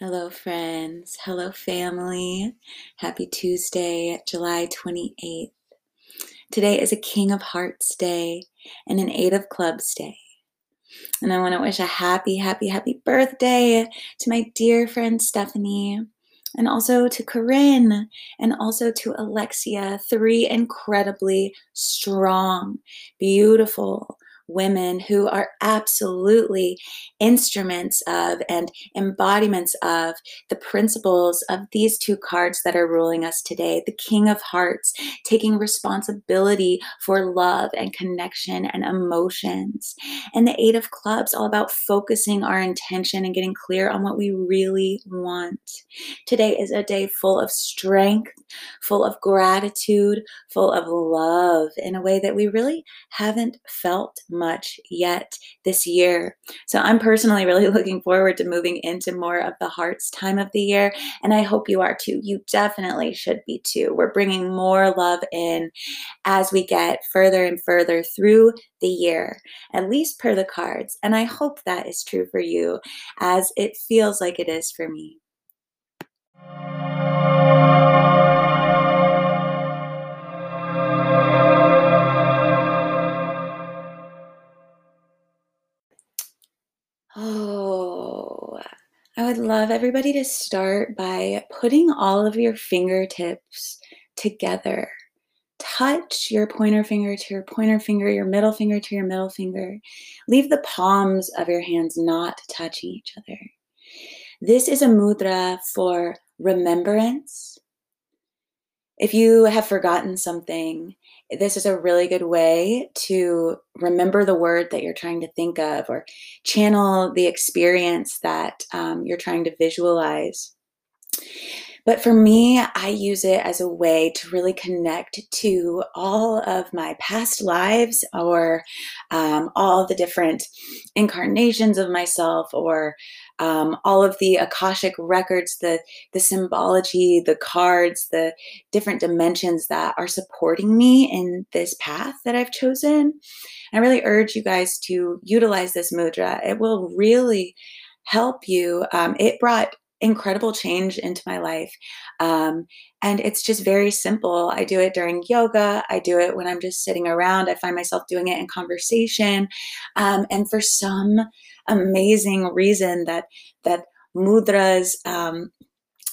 Hello, friends. Hello, family. Happy Tuesday, July 28th. Today is a King of Hearts Day and an Eight of Clubs Day. And I want to wish a happy, happy, happy birthday to my dear friend Stephanie, and also to Corinne, and also to Alexia. Three incredibly strong, beautiful, women who are absolutely instruments of and embodiments of the principles of these two cards that are ruling us today the King of Hearts, taking responsibility for love and connection and emotions, and the Eight of Clubs, all about focusing our intention and getting clear on what we really want. Today is a day full of strength, full of gratitude, full of love in a way that we really haven't felt much yet this year. So I'm personally really looking forward to moving into more of the hearts time of the year. And I hope you are too. You definitely should be too. We're bringing more love in as we get further and further through the year, at least per the cards. And I hope that is true for you as it feels like it is for me. I would love everybody to start by putting all of your fingertips together. Touch your pointer finger to your pointer finger, your middle finger to your middle finger. Leave the palms of your hands not touching each other. This is a mudra for remembrance. If you have forgotten something, this is a really good way to remember the word that you're trying to think of or channel the experience that um, you're trying to visualize. But for me, I use it as a way to really connect to all of my past lives or um, all the different incarnations of myself or um, all of the Akashic records, the, the symbology, the cards, the different dimensions that are supporting me in this path that I've chosen. I really urge you guys to utilize this mudra. It will really help you. Um, it brought incredible change into my life. Um, and it's just very simple. I do it during yoga. I do it when I'm just sitting around. I find myself doing it in conversation. Um, and for some amazing reason, that that mudras um,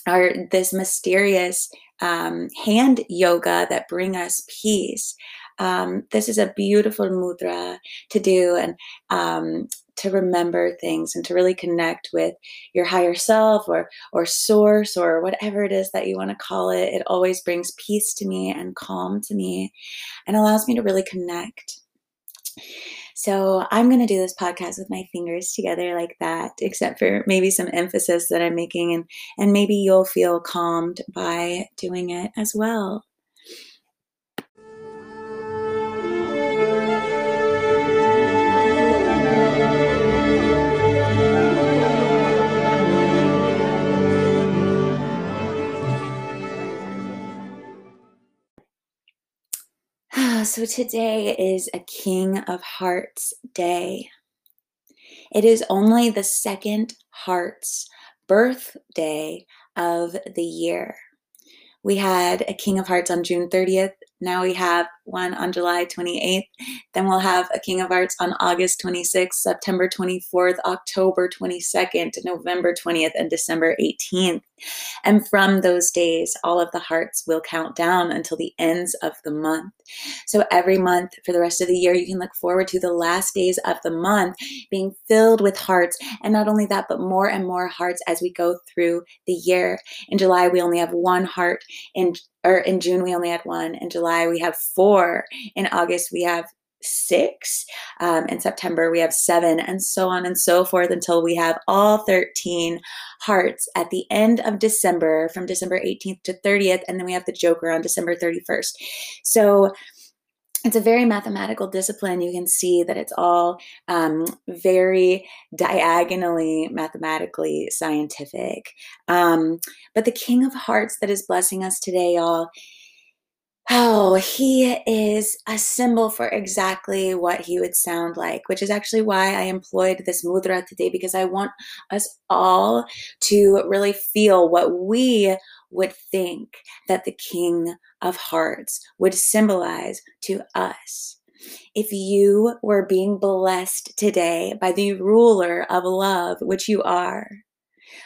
are this mysterious um, hand yoga that bring us peace. Um, this is a beautiful mudra to do, and um, to remember things and to really connect with your higher self or or source or whatever it is that you want to call it. It always brings peace to me and calm to me and allows me to really connect. So i'm going to do this podcast with my fingers together like that except for maybe some emphasis that i'm making and and maybe you'll feel calmed by doing it as well Uh, so today is a King of Hearts day. It is only the second Hearts birthday of the year. We had a King of Hearts on June 30th. Now we have one on July 28th. Then we'll have a King of Hearts on August 26th, September 24th, October 22nd, November 20th, and December 18th. And from those days, all of the hearts will count down until the ends of the month. So every month for the rest of the year, you can look forward to the last days of the month being filled with hearts. And not only that, but more and more hearts as we go through the year. In July, we only have one heart. In or in June we only had one. In July we have four. In August we have six. Um, in September, we have seven, and so on and so forth until we have all 13 hearts at the end of December from December 18th to 30th. And then we have the Joker on December 31st. So it's a very mathematical discipline. You can see that it's all um, very diagonally, mathematically scientific. Um, but the King of Hearts that is blessing us today, y'all Oh, he is a symbol for exactly what he would sound like, which is actually why I employed this mudra today because I want us all to really feel what we would think that the King of Hearts would symbolize to us. If you were being blessed today by the ruler of love, which you are,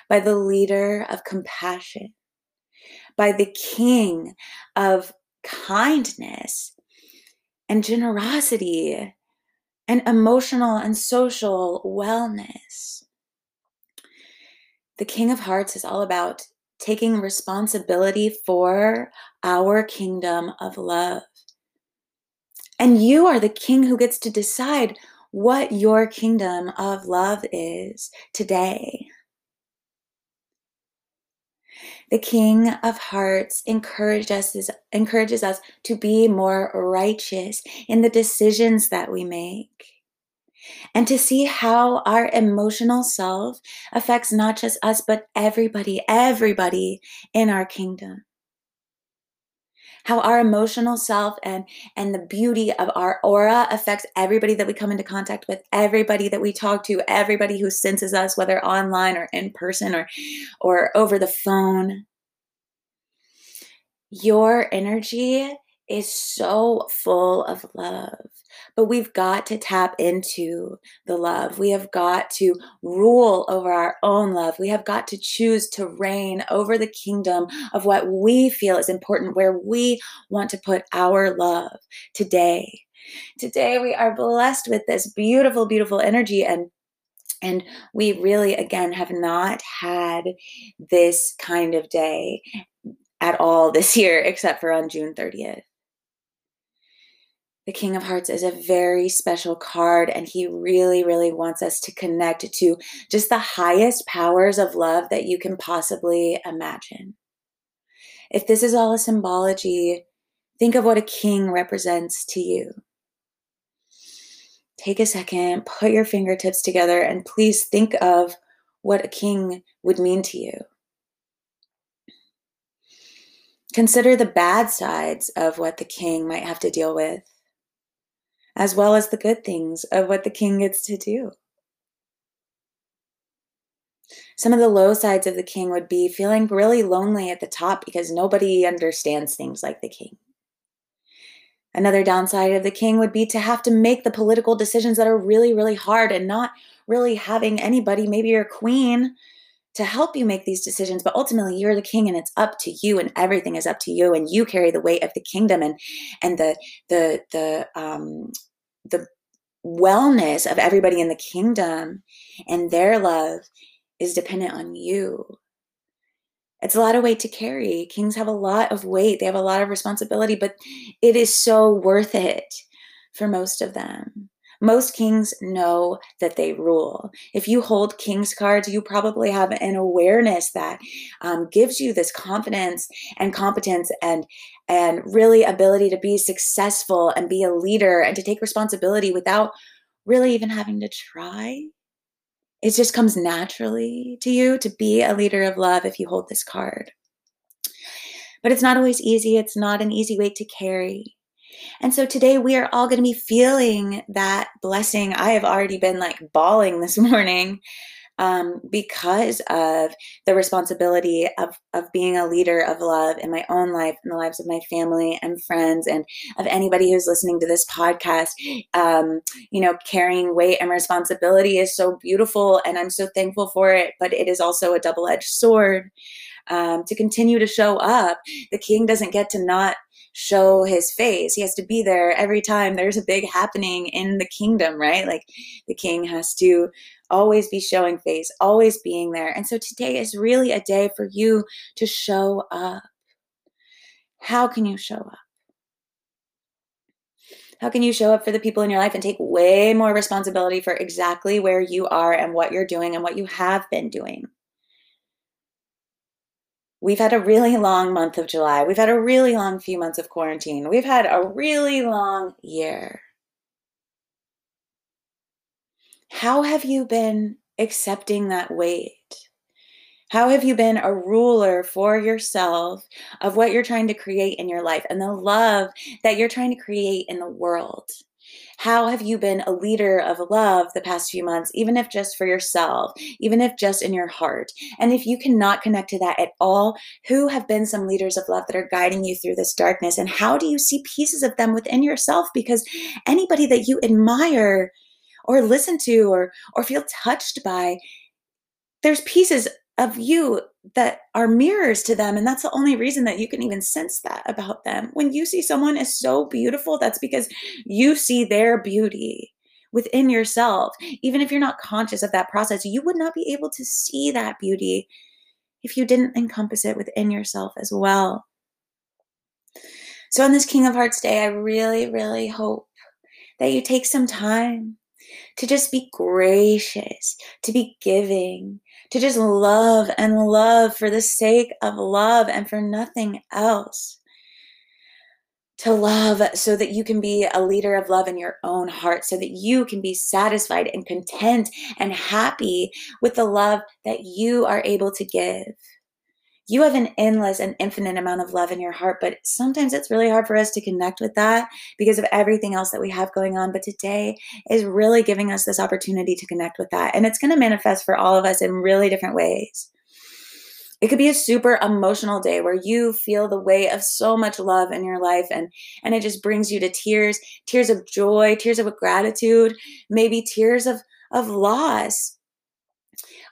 by the leader of compassion, by the king of kindness and generosity and emotional and social wellness. The King of Hearts is all about taking responsibility for our kingdom of love. And you are the king who gets to decide what your kingdom of love is today. The King of Hearts encouraged us, encourages us to be more righteous in the decisions that we make. And to see how our emotional self affects not just us, but everybody, everybody in our kingdom how our emotional self and and the beauty of our aura affects everybody that we come into contact with everybody that we talk to everybody who senses us whether online or in person or or over the phone. Your energy is so full of love but we've got to tap into the love. We have got to rule over our own love. We have got to choose to reign over the kingdom of what we feel is important, where we want to put our love today. Today, we are blessed with this beautiful, beautiful energy and and we really, again, have not had this kind of day at all this year, except for on June 30th. The King of Hearts is a very special card, and he really, really wants us to connect to just the highest powers of love that you can possibly imagine. If this is all a symbology, think of what a king represents to you. Take a second, put your fingertips together, and please think of what a king would mean to you. Consider the bad sides of what the king might have to deal with as well as the good things of what the king gets to do. Some of the low sides of the king would be feeling really lonely at the top because nobody understands things like the king. Another downside of the king would be to have to make the political decisions that are really, really hard and not really having anybody, maybe your queen, to help you make these decisions but ultimately you're the king and it's up to you and everything is up to you and you carry the weight of the kingdom and and the the the um the wellness of everybody in the kingdom and their love is dependent on you. It's a lot of weight to carry. Kings have a lot of weight. They have a lot of responsibility but it is so worth it for most of them most kings know that they rule. If you hold king's cards, you probably have an awareness that um, gives you this confidence and competence and and really ability to be successful and be a leader and to take responsibility without really even having to try. It just comes naturally to you to be a leader of love if you hold this card. But it's not always easy. It's not an easy weight to carry. And so today we are all going to be feeling that blessing. I have already been like bawling this morning um, because of the responsibility of, of being a leader of love in my own life, in the lives of my family and friends, and of anybody who's listening to this podcast. Um, you know, carrying weight and responsibility is so beautiful, and I'm so thankful for it, but it is also a double edged sword. Um, to continue to show up, the king doesn't get to not show his face. He has to be there every time there's a big happening in the kingdom, right? Like the king has to always be showing face, always being there. And so today is really a day for you to show up. How can you show up? How can you show up for the people in your life and take way more responsibility for exactly where you are and what you're doing and what you have been doing? We've had a really long month of July. We've had a really long few months of quarantine. We've had a really long year. How have you been accepting that weight? How have you been a ruler for yourself of what you're trying to create in your life and the love that you're trying to create in the world? How have you been a leader of love the past few months, even if just for yourself, even if just in your heart? And if you cannot connect to that at all, who have been some leaders of love that are guiding you through this darkness? And how do you see pieces of them within yourself? Because anybody that you admire or listen to or, or feel touched by, there's pieces of you that are mirrors to them and that's the only reason that you can even sense that about them. When you see someone is so beautiful that's because you see their beauty within yourself. Even if you're not conscious of that process you would not be able to see that beauty if you didn't encompass it within yourself as well. So on this king of hearts day i really really hope that you take some time to just be gracious, to be giving, to just love and love for the sake of love and for nothing else. To love so that you can be a leader of love in your own heart, so that you can be satisfied and content and happy with the love that you are able to give you have an endless and infinite amount of love in your heart, but sometimes it's really hard for us to connect with that because of everything else that we have going on. But today is really giving us this opportunity to connect with that. And it's going to manifest for all of us in really different ways. It could be a super emotional day where you feel the weight of so much love in your life and and it just brings you to tears, tears of joy, tears of gratitude, maybe tears of of loss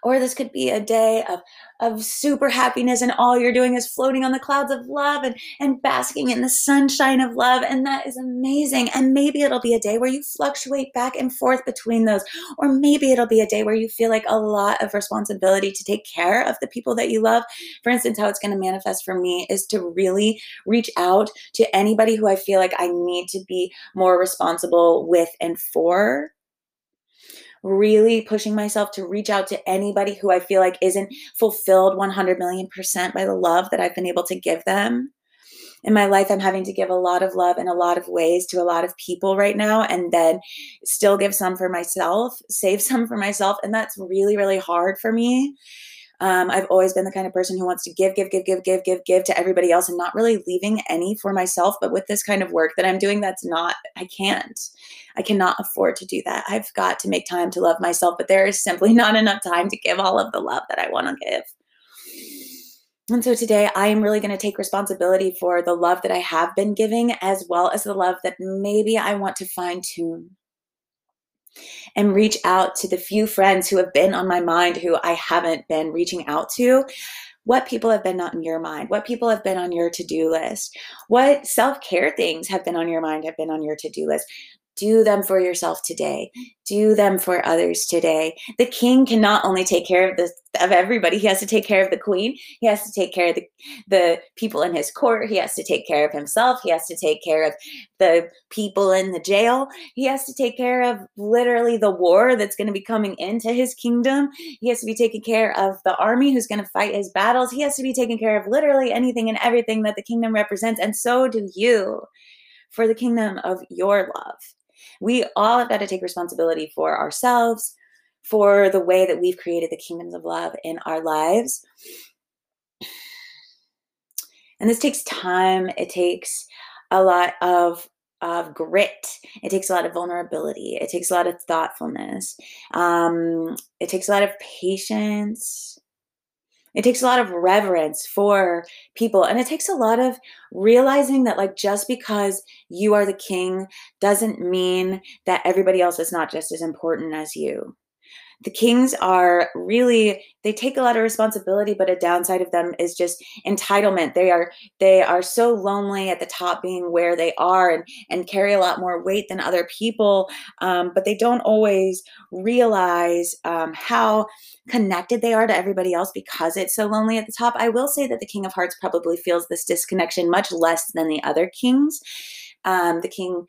or this could be a day of, of super happiness and all you're doing is floating on the clouds of love and, and basking in the sunshine of love. And that is amazing. And maybe it'll be a day where you fluctuate back and forth between those. Or maybe it'll be a day where you feel like a lot of responsibility to take care of the people that you love. For instance, how it's going to manifest for me is to really reach out to anybody who I feel like I need to be more responsible with and for really pushing myself to reach out to anybody who I feel like isn't fulfilled 100 million percent by the love that I've been able to give them. In my life, I'm having to give a lot of love in a lot of ways to a lot of people right now, and then still give some for myself, save some for myself. And that's really, really hard for me. Um, I've always been the kind of person who wants to give, give, give, give, give, give, give to everybody else and not really leaving any for myself. But with this kind of work that I'm doing, that's not, I can't. I cannot afford to do that. I've got to make time to love myself, but there is simply not enough time to give all of the love that I want to give. And so today I am really going to take responsibility for the love that I have been giving, as well as the love that maybe I want to fine tune and reach out to the few friends who have been on my mind who I haven't been reaching out to. What people have been on your mind? What people have been on your to do list? What self care things have been on your mind, have been on your to do list? Do them for yourself today. Do them for others today. The king can not only take care of the of everybody, he has to take care of the queen. He has to take care of the, the people in his court. He has to take care of himself. He has to take care of the people in the jail. He has to take care of literally the war that's going to be coming into his kingdom. He has to be taking care of the army who's going to fight his battles. He has to be taking care of literally anything and everything that the kingdom represents. And so do you for the kingdom of your love. We all have got to take responsibility for ourselves, for the way that we've created the kingdoms of love in our lives. And this takes time, it takes a lot of of grit. It takes a lot of vulnerability. It takes a lot of thoughtfulness. Um, it takes a lot of patience. It takes a lot of reverence for people. And it takes a lot of realizing that, like, just because you are the king doesn't mean that everybody else is not just as important as you the kings are really they take a lot of responsibility but a downside of them is just entitlement. They are they are so lonely at the top being where they are and and carry a lot more weight than other people um, but they don't always realize um, how connected they are to everybody else because it's so lonely at the top. I will say that the king of hearts probably feels this disconnection much less than the other kings. Um, the king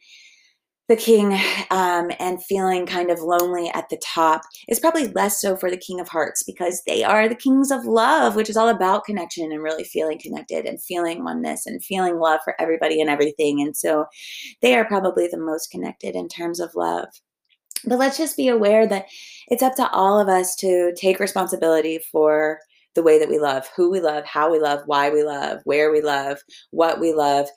the king um, and feeling kind of lonely at the top is probably less so for the king of hearts because they are the kings of love which is all about connection and really feeling connected and feeling oneness and feeling love for everybody and everything. And so they are probably the most connected in terms of love. But let's just be aware that it's up to all of us to take responsibility for the way that we love, who we love, how we love, why we love, where we love, what we love,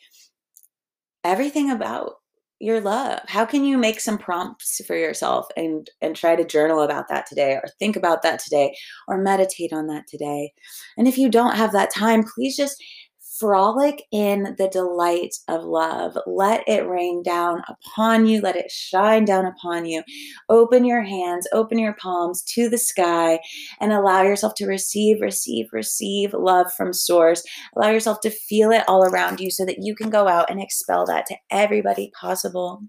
everything about your love. How can you make some prompts for yourself and and try to journal about that today or think about that today or meditate on that today? And if you don't have that time please just frolic in the delight of love. Let it rain down upon you. Let it shine down upon you. Open your hands, open your palms to the sky, and allow yourself to receive, receive, receive love from Source. Allow yourself to feel it all around you so that you can go out and expel that to everybody possible.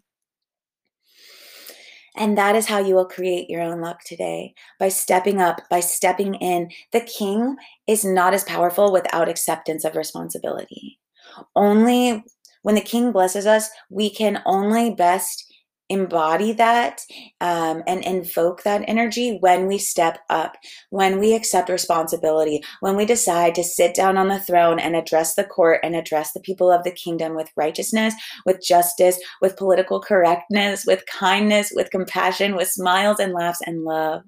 And that is how you will create your own luck today by stepping up, by stepping in. The king is not as powerful without acceptance of responsibility. Only when the king blesses us, we can only best embody that um, and invoke that energy when we step up, when we accept responsibility, when we decide to sit down on the throne and address the court and address the people of the kingdom with righteousness, with justice, with political correctness, with kindness, with compassion, with smiles and laughs and love.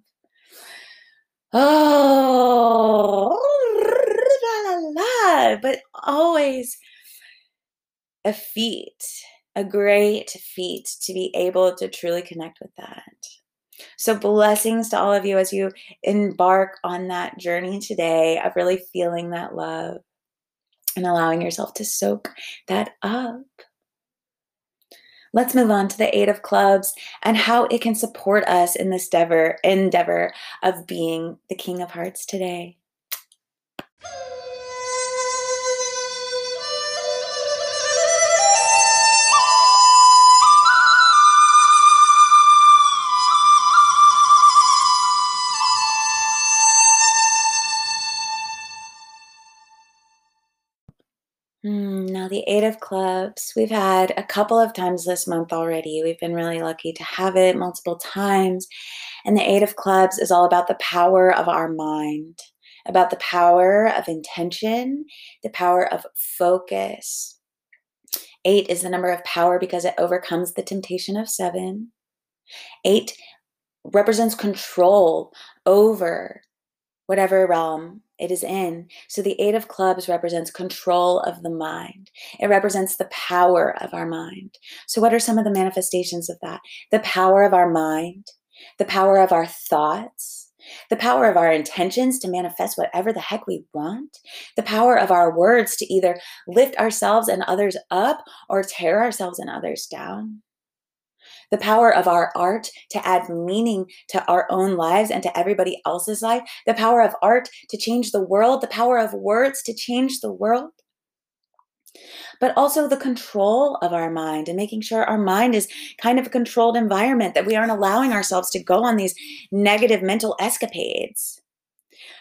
Oh, but always a feat a great feat to be able to truly connect with that. So, blessings to all of you as you embark on that journey today of really feeling that love and allowing yourself to soak that up. Let's move on to the Eight of Clubs and how it can support us in this endeavor, endeavor of being the King of Hearts today. Eight of Clubs, we've had a couple of times this month already. We've been really lucky to have it multiple times. And the Eight of Clubs is all about the power of our mind, about the power of intention, the power of focus. Eight is the number of power because it overcomes the temptation of seven. Eight represents control over whatever realm it is in. So the Eight of Clubs represents control of the mind. It represents the power of our mind. So, what are some of the manifestations of that? The power of our mind, the power of our thoughts, the power of our intentions to manifest whatever the heck we want, the power of our words to either lift ourselves and others up or tear ourselves and others down the power of our art to add meaning to our own lives and to everybody else's life, the power of art to change the world, the power of words to change the world. But also the control of our mind and making sure our mind is kind of a controlled environment, that we aren't allowing ourselves to go on these negative mental escapades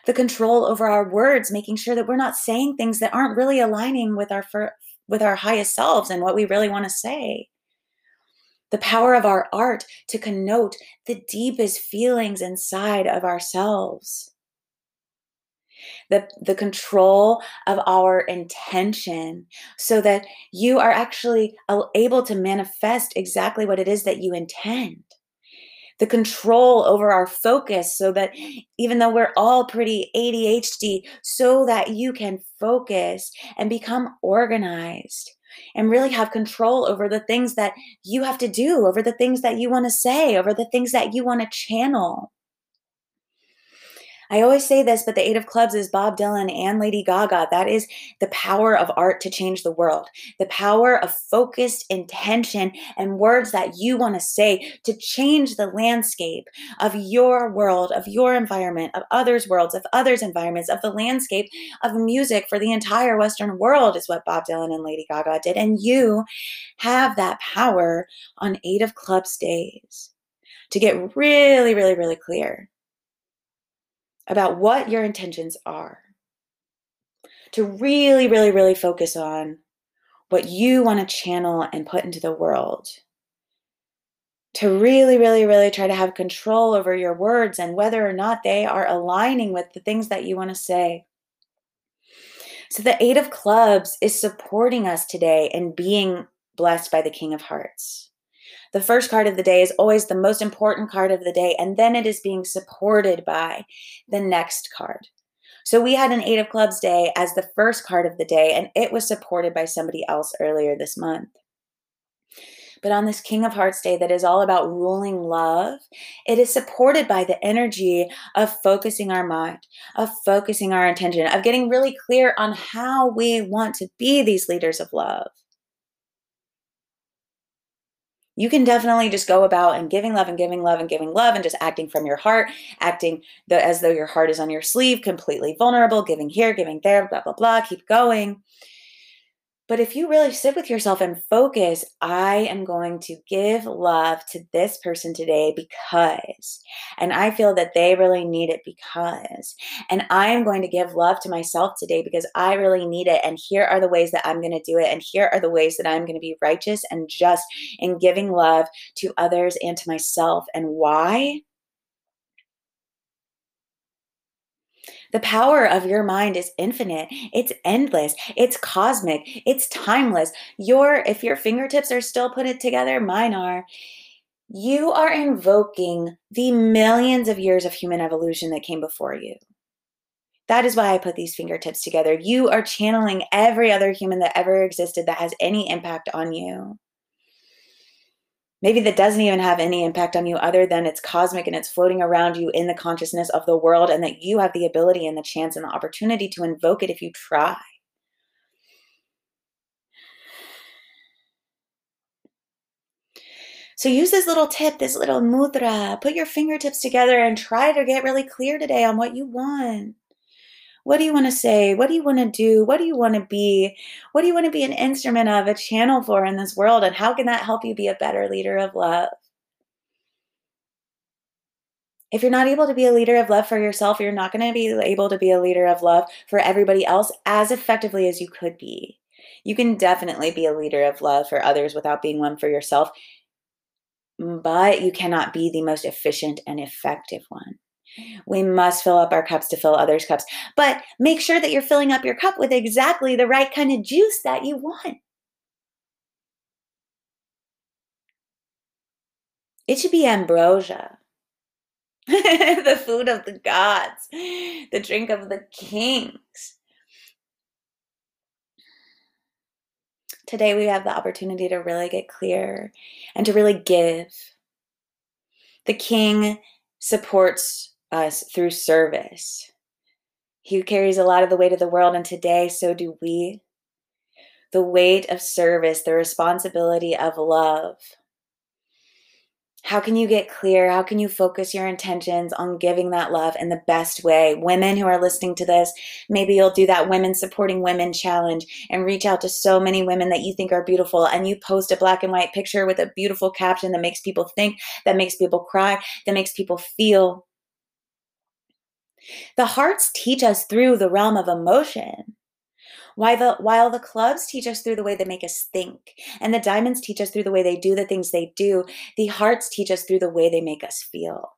the control over our words, making sure that we're not saying things that aren't really aligning with our with our highest selves and what we really want to say the power of our art to connote the deepest feelings inside of ourselves. The, the control of our intention so that you are actually able to manifest exactly what it is that you intend. The control over our focus so that even though we're all pretty ADHD, so that you can focus and become organized and really have control over the things that you have to do, over the things that you want to say, over the things that you want to channel. I always say this, but the Eight of Clubs is Bob Dylan and Lady Gaga. That is the power of art to change the world, the power of focused intention and words that you want to say to change the landscape of your world, of your environment, of others' worlds, of others' environments, of the landscape of music for the entire Western world, is what Bob Dylan and Lady Gaga did. And you have that power on Eight of Clubs days to get really, really, really clear about what your intentions are. To really, really, really focus on what you want to channel and put into the world. To really, really, really try to have control over your words and whether or not they are aligning with the things that you want to say. So, the Eight of Clubs is supporting us today in being blessed by the King of Hearts. The first card of the day is always the most important card of the day, and then it is being supported by the next card. So we had an Eight of Clubs day as the first card of the day, and it was supported by somebody else earlier this month. But on this King of Hearts day that is all about ruling love, it is supported by the energy of focusing our mind, of focusing our intention, of getting really clear on how we want to be these leaders of love. You can definitely just go about and giving love and giving love and giving love and just acting from your heart, acting the, as though your heart is on your sleeve, completely vulnerable, giving here, giving there, blah, blah, blah, keep going. But if you really sit with yourself and focus, I am going to give love to this person today because, and I feel that they really need it because, and I am going to give love to myself today because I really need it. And here are the ways that I'm going to do it. And here are the ways that I'm going to be righteous and just in giving love to others and to myself. And why? The power of your mind is infinite. It's endless. It's cosmic. It's timeless. Your if your fingertips are still put it together, mine are. You are invoking the millions of years of human evolution that came before you. That is why I put these fingertips together. You are channeling every other human that ever existed that has any impact on you maybe that doesn't even have any impact on you other than it's cosmic and it's floating around you in the consciousness of the world and that you have the ability and the chance and the opportunity to invoke it if you try. So use this little tip, this little mudra. Put your fingertips together and try to get really clear today on what you want. What do you want to say? What do you want to do? What do you want to be? What do you want to be an instrument of, a channel for in this world? And how can that help you be a better leader of love? If you're not able to be a leader of love for yourself, you're not going to be able to be a leader of love for everybody else as effectively as you could be. You can definitely be a leader of love for others without being one for yourself, but you cannot be the most efficient and effective one. We must fill up our cups to fill others' cups. But make sure that you're filling up your cup with exactly the right kind of juice that you want. It should be ambrosia, the food of the gods, the drink of the kings. Today, we have the opportunity to really get clear and to really give. The king supports us through service. He carries a lot of the weight of the world, and today, so do we. The weight of service, the responsibility of love. How can you get clear? How can you focus your intentions on giving that love in the best way? Women who are listening to this, maybe you'll do that Women Supporting Women challenge and reach out to so many women that you think are beautiful. And you post a black and white picture with a beautiful caption that makes people think, that makes people cry, that makes people feel. The hearts teach us through the realm of emotion. While the, while the clubs teach us through the way they make us think, and the diamonds teach us through the way they do the things they do, the hearts teach us through the way they make us feel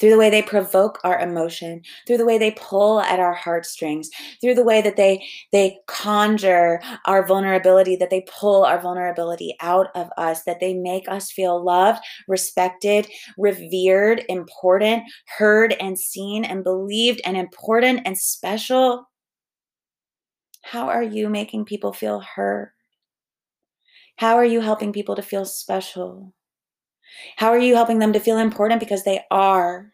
through the way they provoke our emotion, through the way they pull at our heartstrings, through the way that they they conjure our vulnerability, that they pull our vulnerability out of us, that they make us feel loved, respected, revered, important, heard and seen and believed and important and special. How are you making people feel heard? How are you helping people to feel special? How are you helping them to feel important because they are?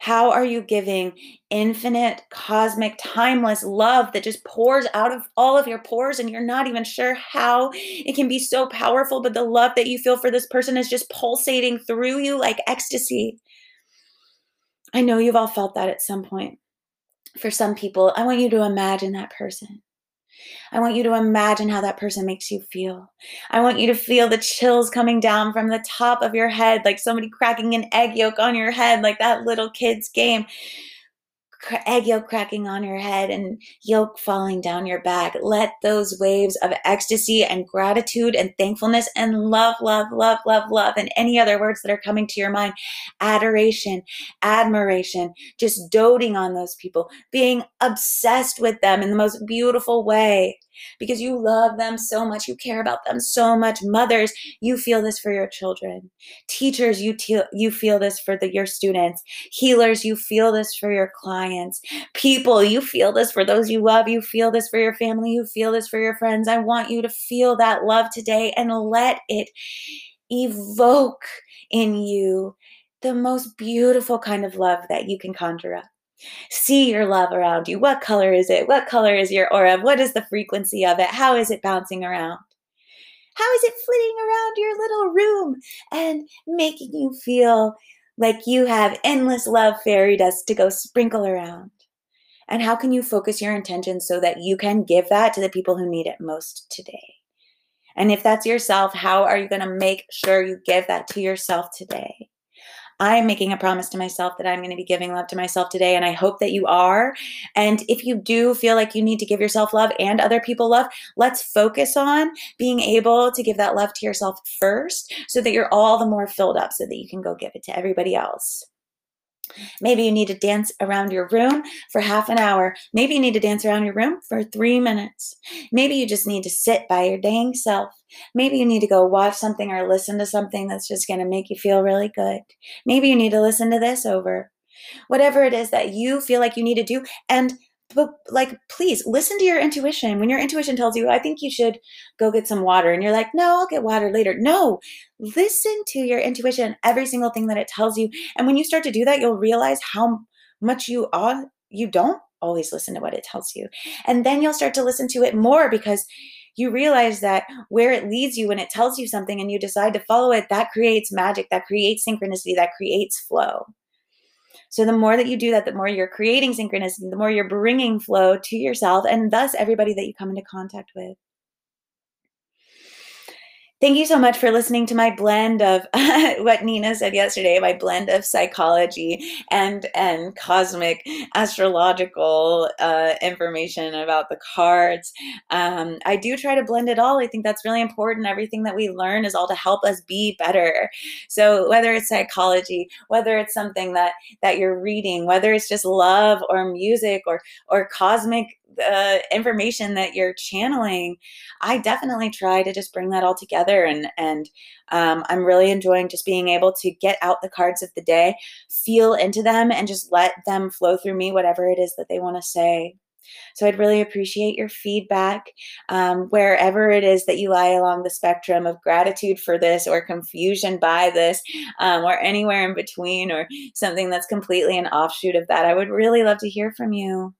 How are you giving infinite, cosmic, timeless love that just pours out of all of your pores and you're not even sure how it can be so powerful, but the love that you feel for this person is just pulsating through you like ecstasy? I know you've all felt that at some point. For some people, I want you to imagine that person. I want you to imagine how that person makes you feel. I want you to feel the chills coming down from the top of your head, like somebody cracking an egg yolk on your head, like that little kid's game egg yolk cracking on your head and yolk falling down your back. Let those waves of ecstasy and gratitude and thankfulness and love, love, love, love, love, and any other words that are coming to your mind, adoration, admiration, just doting on those people, being obsessed with them in the most beautiful way. Because you love them so much. You care about them so much. Mothers, you feel this for your children. Teachers, you, te- you feel this for the, your students. Healers, you feel this for your clients. People, you feel this for those you love. You feel this for your family. You feel this for your friends. I want you to feel that love today and let it evoke in you the most beautiful kind of love that you can conjure up. See your love around you. What color is it? What color is your aura? What is the frequency of it? How is it bouncing around? How is it flitting around your little room and making you feel like you have endless love fairy dust to go sprinkle around? And how can you focus your intention so that you can give that to the people who need it most today? And if that's yourself, how are you going to make sure you give that to yourself today? I'm making a promise to myself that I'm going to be giving love to myself today. And I hope that you are. And if you do feel like you need to give yourself love and other people love, let's focus on being able to give that love to yourself first so that you're all the more filled up so that you can go give it to everybody else. Maybe you need to dance around your room for half an hour. Maybe you need to dance around your room for three minutes. Maybe you just need to sit by your dang self. Maybe you need to go watch something or listen to something that's just going to make you feel really good. Maybe you need to listen to this over. Whatever it is that you feel like you need to do. And but like please listen to your intuition. When your intuition tells you i think you should go get some water and you're like no i'll get water later. No listen to your intuition every single thing that it tells you. And when you start to do that you'll realize how much you are you don't always listen to what it tells you. And then you'll start to listen to it more because you realize that where it leads you when it tells you something and you decide to follow it that creates magic that creates synchronicity that creates flow so the more that you do that, the more you're creating synchronicity, the more you're bringing flow to yourself and thus everybody that you come into contact with. Thank you so much for listening to my blend of what Nina said yesterday, my blend of psychology and and cosmic astrological uh, information about the cards. Um, I do try to blend it all. I think that's really important. Everything that we learn is all to help us be better. So whether it's psychology, whether it's something that that you're reading, whether it's just love or music or or cosmic the information that you're channeling, I definitely try to just bring that all together. And and um, I'm really enjoying just being able to get out the cards of the day, feel into them, and just let them flow through me, whatever it is that they want to say. So I'd really appreciate your feedback um, wherever it is that you lie along the spectrum of gratitude for this or confusion by this um, or anywhere in between or something that's completely an offshoot of that. I would really love to hear from you.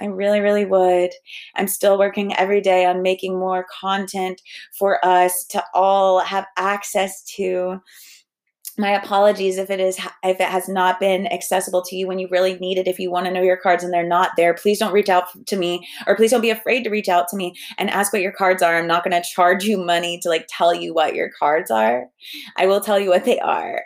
I really, really would. I'm still working every day on making more content for us to all have access to my apologies if it is if it has not been accessible to you when you really need it. If you want to know your cards and they're not there please don't reach out to me or please don't be afraid to reach out to me and ask what your cards are. I'm not going to charge you money to like tell you what your cards are. I will tell you what they are.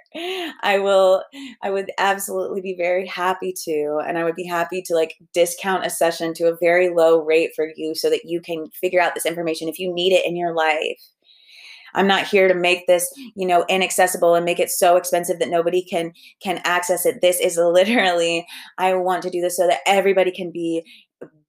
I will i would absolutely be very happy to and i would be happy to like discount a session to a very low rate for you so that you can figure out this information if you need it in your life I'm not here to make this, you know, inaccessible and make it so expensive that nobody can can access it. This is literally I want to do this so that everybody can be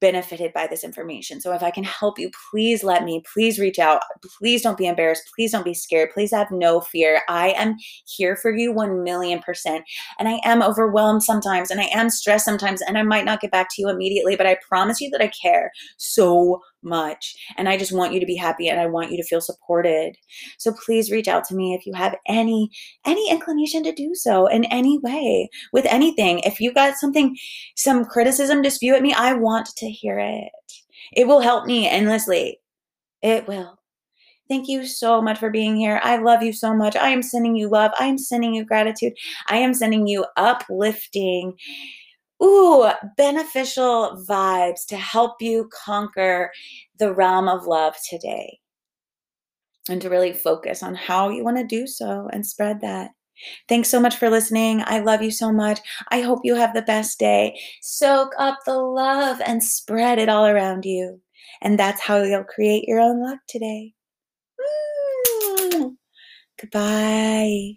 benefited by this information. So if I can help you, please let me, please reach out. Please don't be embarrassed. Please don't be scared. Please have no fear. I am here for you 1 million percent. And I am overwhelmed sometimes and I am stressed sometimes and I might not get back to you immediately, but I promise you that I care so much. And I just want you to be happy and I want you to feel supported. So please reach out to me if you have any any inclination to do so in any way with anything. If you got something some criticism to spew at me, I want hear it. It will help me endlessly. It will. Thank you so much for being here. I love you so much. I am sending you love. I am sending you gratitude. I am sending you uplifting, ooh, beneficial vibes to help you conquer the realm of love today and to really focus on how you want to do so and spread that. Thanks so much for listening. I love you so much. I hope you have the best day. Soak up the love and spread it all around you. And that's how you'll create your own luck today. Mm. Goodbye.